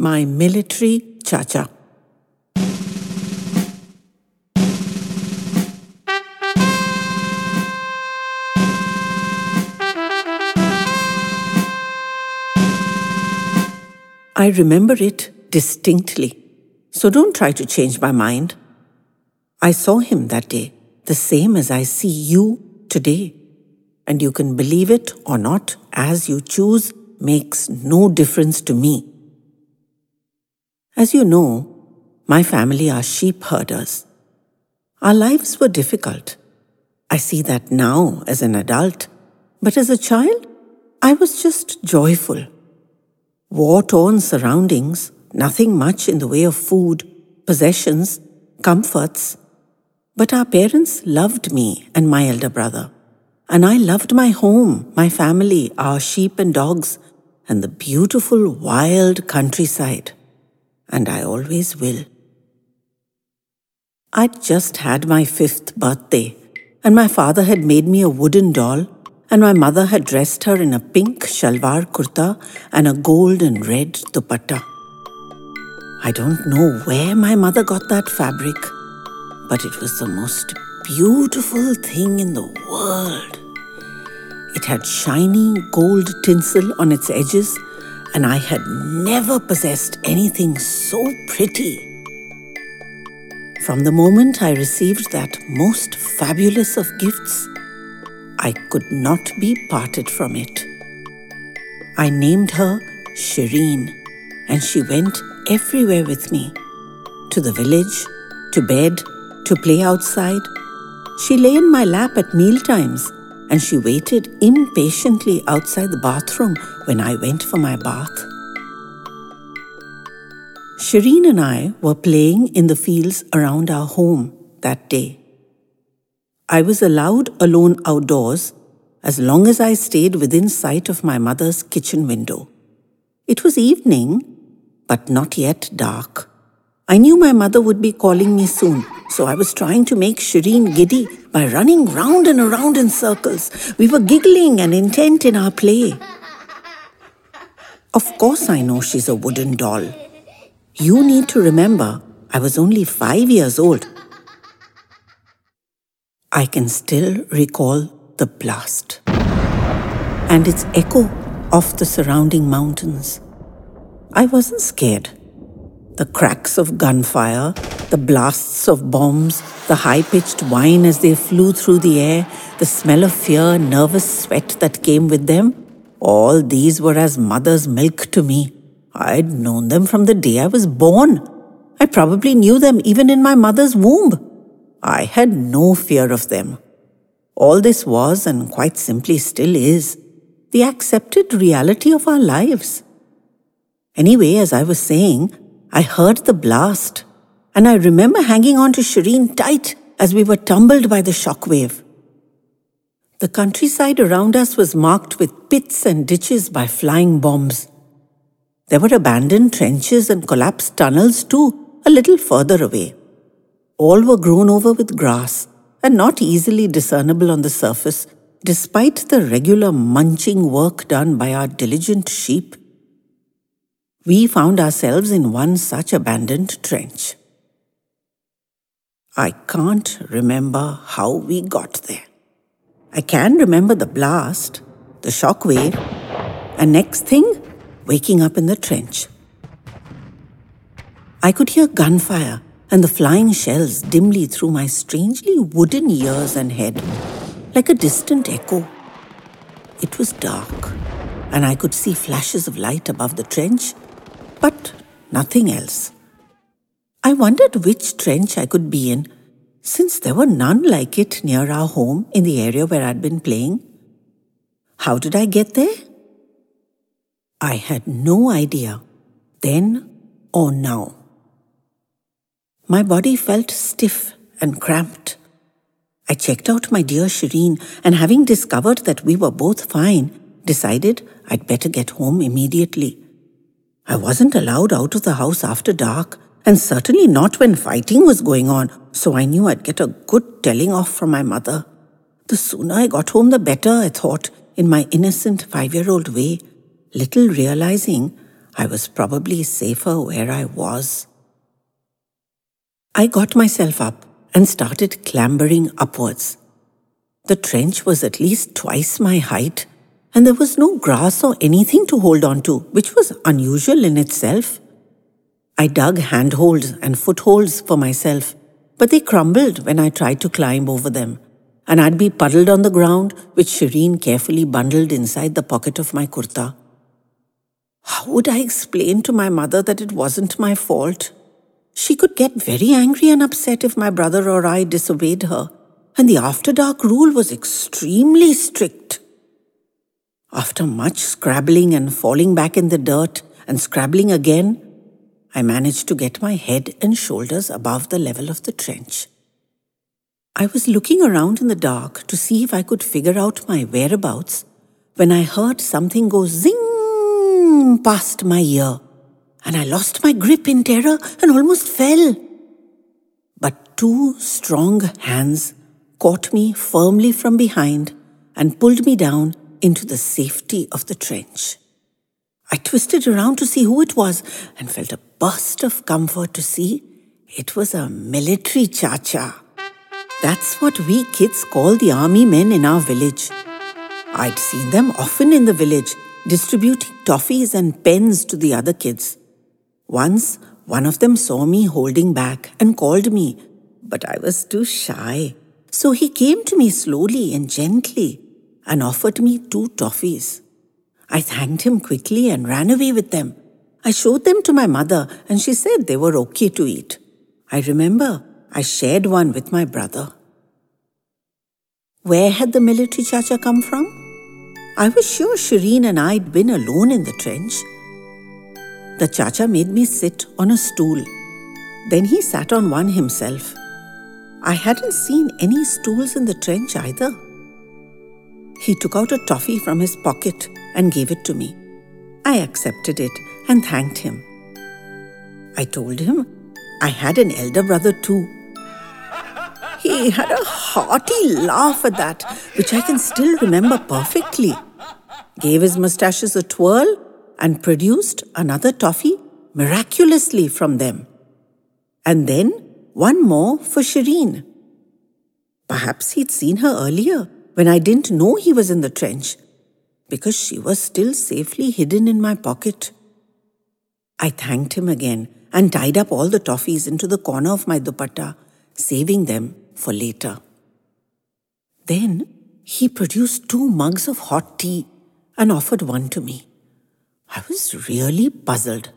My military cha-cha. I remember it distinctly, so don't try to change my mind. I saw him that day, the same as I see you today. And you can believe it or not, as you choose, makes no difference to me. As you know, my family are sheep herders. Our lives were difficult. I see that now as an adult, but as a child, I was just joyful. War torn surroundings, nothing much in the way of food, possessions, comforts. But our parents loved me and my elder brother. And I loved my home, my family, our sheep and dogs, and the beautiful wild countryside. And I always will. I'd just had my fifth birthday, and my father had made me a wooden doll and my mother had dressed her in a pink shalwar kurta and a gold and red dupatta. I don't know where my mother got that fabric, but it was the most beautiful thing in the world. It had shiny gold tinsel on its edges, and I had never possessed anything so pretty. From the moment I received that most fabulous of gifts, I could not be parted from it. I named her Shireen, and she went everywhere with me to the village, to bed, to play outside. She lay in my lap at meal times, and she waited impatiently outside the bathroom when I went for my bath. Shireen and I were playing in the fields around our home that day. I was allowed alone outdoors as long as I stayed within sight of my mother's kitchen window. It was evening, but not yet dark. I knew my mother would be calling me soon, so I was trying to make Shireen giddy by running round and around in circles. We were giggling and intent in our play. Of course, I know she's a wooden doll. You need to remember, I was only five years old I can still recall the blast and its echo off the surrounding mountains. I wasn't scared. The cracks of gunfire, the blasts of bombs, the high pitched whine as they flew through the air, the smell of fear nervous sweat that came with them, all these were as mother's milk to me. I'd known them from the day I was born. I probably knew them even in my mother's womb. I had no fear of them. All this was, and quite simply still is, the accepted reality of our lives. Anyway, as I was saying, I heard the blast, and I remember hanging on to Shireen tight as we were tumbled by the shockwave. The countryside around us was marked with pits and ditches by flying bombs. There were abandoned trenches and collapsed tunnels too, a little further away. All were grown over with grass and not easily discernible on the surface, despite the regular munching work done by our diligent sheep. We found ourselves in one such abandoned trench. I can't remember how we got there. I can remember the blast, the shock wave, and next thing, waking up in the trench. I could hear gunfire and the flying shells dimly through my strangely wooden ears and head, like a distant echo. It was dark, and I could see flashes of light above the trench, but nothing else. I wondered which trench I could be in, since there were none like it near our home in the area where I'd been playing. How did I get there? I had no idea, then or now. My body felt stiff and cramped. I checked out my dear Shireen and having discovered that we were both fine, decided I'd better get home immediately. I wasn't allowed out of the house after dark, and certainly not when fighting was going on, so I knew I'd get a good telling off from my mother. The sooner I got home, the better, I thought, in my innocent five year old way, little realizing I was probably safer where I was. I got myself up and started clambering upwards. The trench was at least twice my height, and there was no grass or anything to hold on to, which was unusual in itself. I dug handholds and footholds for myself, but they crumbled when I tried to climb over them, and I'd be puddled on the ground, which Shireen carefully bundled inside the pocket of my kurta. How would I explain to my mother that it wasn't my fault? She could get very angry and upset if my brother or I disobeyed her, and the after dark rule was extremely strict. After much scrabbling and falling back in the dirt and scrabbling again, I managed to get my head and shoulders above the level of the trench. I was looking around in the dark to see if I could figure out my whereabouts when I heard something go zing past my ear, and I lost my grip in terror and almost fell. But two strong hands caught me firmly from behind and pulled me down into the safety of the trench. I twisted around to see who it was and felt a burst of comfort to see it was a military cha-cha. That's what we kids call the army men in our village. I'd seen them often in the village, distributing toffees and pens to the other kids. Once, one of them saw me holding back and called me, but I was too shy. So he came to me slowly and gently and offered me two toffees. I thanked him quickly and ran away with them. I showed them to my mother and she said they were okay to eat. I remember I shared one with my brother. Where had the military chacha come from? I was sure Shireen and I'd been alone in the trench. The chacha made me sit on a stool. Then he sat on one himself. I hadn't seen any stools in the trench either. He took out a toffee from his pocket and gave it to me. I accepted it and thanked him. I told him I had an elder brother too. He had a hearty laugh at that, which I can still remember perfectly. Gave his mustaches a twirl and produced another toffee miraculously from them. And then one more for Shireen. Perhaps he'd seen her earlier when I didn't know he was in the trench, because she was still safely hidden in my pocket. I thanked him again and tied up all the toffees into the corner of my dupatta, saving them for later. Then he produced two mugs of hot tea and offered one to me. I was really puzzled.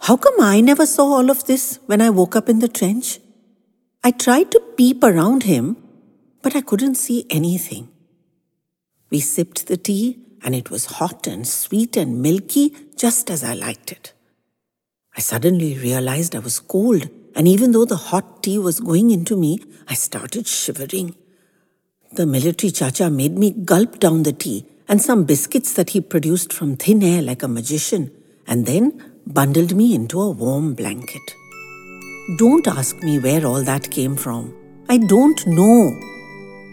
How come I never saw all of this when I woke up in the trench? I tried to peep around him, but I couldn't see anything. We sipped the tea, and it was hot and sweet and milky, just as I liked it. I suddenly realized I was cold, and even though the hot tea was going into me, I started shivering. The military chacha made me gulp down the tea and some biscuits that he produced from thin air like a magician, and then bundled me into a warm blanket. Don't ask me where all that came from. I don't know.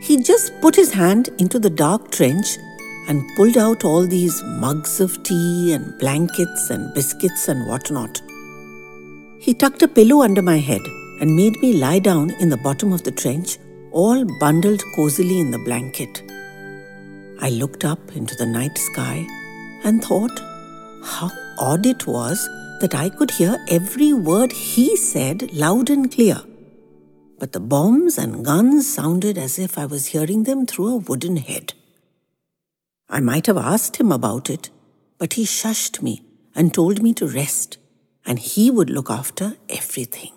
He just put his hand into the dark trench and pulled out all these mugs of tea and blankets and biscuits and whatnot. He tucked a pillow under my head and made me lie down in the bottom of the trench, all bundled cozily in the blanket. I looked up into the night sky and thought how odd it was that I could hear every word he said loud and clear. But the bombs and guns sounded as if I was hearing them through a wooden head. I might have asked him about it, but he shushed me and told me to rest, and he would look after everything.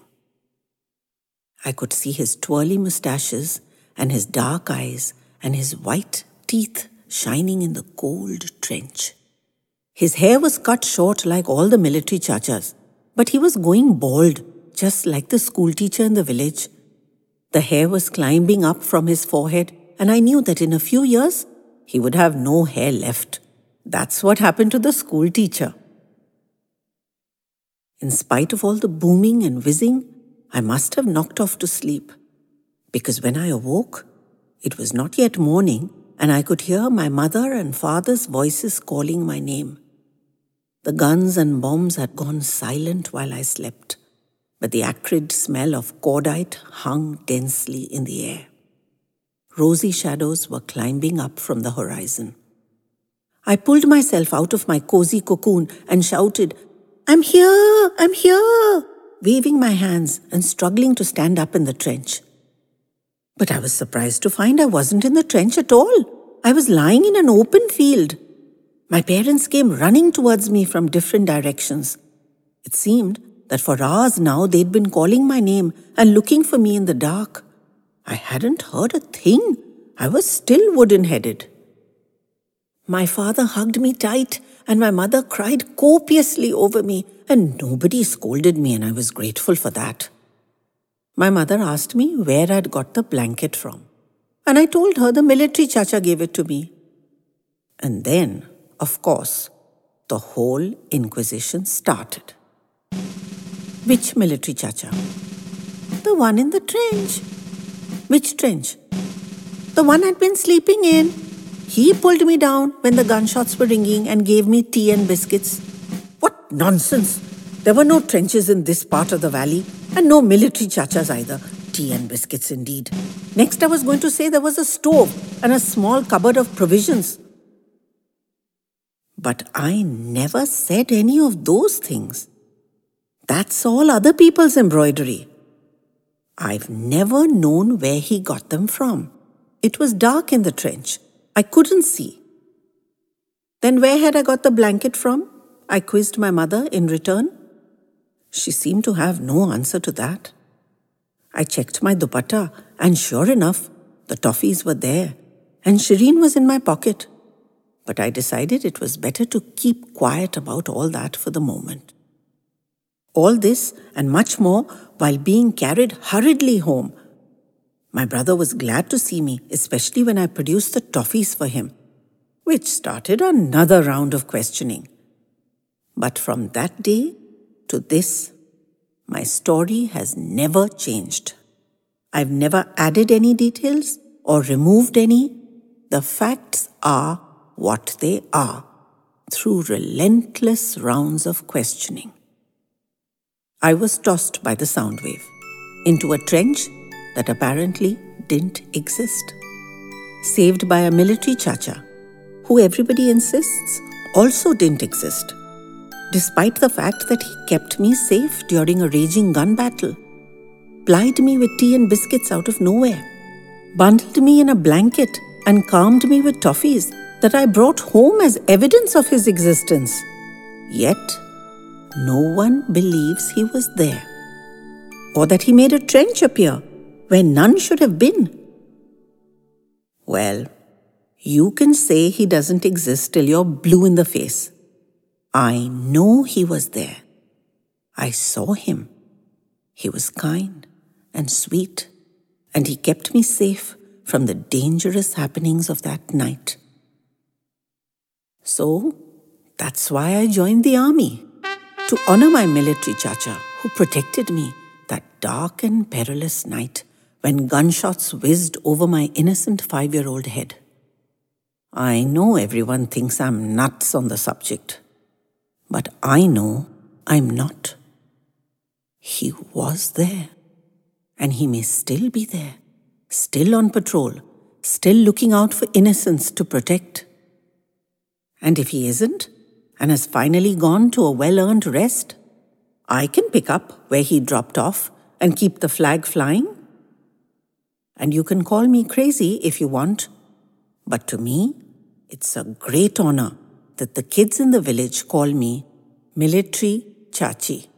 I could see his twirly mustaches and his dark eyes and his white teeth shining in the cold trench. His hair was cut short like all the military chachas, but he was going bald, just like the schoolteacher in the village. The hair was climbing up from his forehead, and I knew that in a few years he would have no hair left. That's what happened to the schoolteacher. In spite of all the booming and whizzing, I must have knocked off to sleep, because when I awoke, it was not yet morning, and I could hear my mother and father's voices calling my name. The guns and bombs had gone silent while I slept, but the acrid smell of cordite hung densely in the air. Rosy shadows were climbing up from the horizon. I pulled myself out of my cozy cocoon and shouted, I'm here! I'm here! waving my hands and struggling to stand up in the trench. But I was surprised to find I wasn't in the trench at all. I was lying in an open field. My parents came running towards me from different directions. It seemed that for hours now they'd been calling my name and looking for me in the dark. I hadn't heard a thing. I was still wooden headed. My father hugged me tight, and my mother cried copiously over me, and nobody scolded me, and I was grateful for that. My mother asked me where I'd got the blanket from, and I told her the military chacha gave it to me. And then, of course, the whole inquisition started. Which military chacha? The one in the trench. Which trench? The one I'd been sleeping in. He pulled me down when the gunshots were ringing and gave me tea and biscuits. What nonsense! There were no trenches in this part of the valley, and no military chachas either. Tea and biscuits, indeed. Next, I was going to say there was a stove and a small cupboard of provisions. But I never said any of those things. That's all other people's embroidery. I've never known where he got them from. It was dark in the trench. I couldn't see. Then where had I got the blanket from? I quizzed my mother in return. She seemed to have no answer to that. I checked my dupatta, and sure enough, the toffees were there, and Shireen was in my pocket. But I decided it was better to keep quiet about all that for the moment. All this and much more while being carried hurriedly home my brother was glad to see me, especially when I produced the toffees for him, which started another round of questioning. But from that day to this, my story has never changed. I've never added any details or removed any. The facts are what they are through relentless rounds of questioning. I was tossed by the sound wave into a trench that apparently didn't exist. Saved by a military chacha, who everybody insists also didn't exist, despite the fact that he kept me safe during a raging gun battle, plied me with tea and biscuits out of nowhere, bundled me in a blanket, and calmed me with toffees that I brought home as evidence of his existence. Yet, no one believes he was there, or that he made a trench appear where none should have been. Well, you can say he doesn't exist till you're blue in the face. I know he was there. I saw him. He was kind and sweet, and he kept me safe from the dangerous happenings of that night. So, that's why I joined the army, to honor my military chacha who protected me that dark and perilous night when gunshots whizzed over my innocent five year old head. I know everyone thinks I'm nuts on the subject, but I know I'm not. He was there, and he may still be there, still on patrol, still looking out for innocents to protect. And if he isn't, and has finally gone to a well earned rest, I can pick up where he dropped off and keep the flag flying and you can call me crazy if you want. But to me, it's a great honor that the kids in the village call me Military Chachi.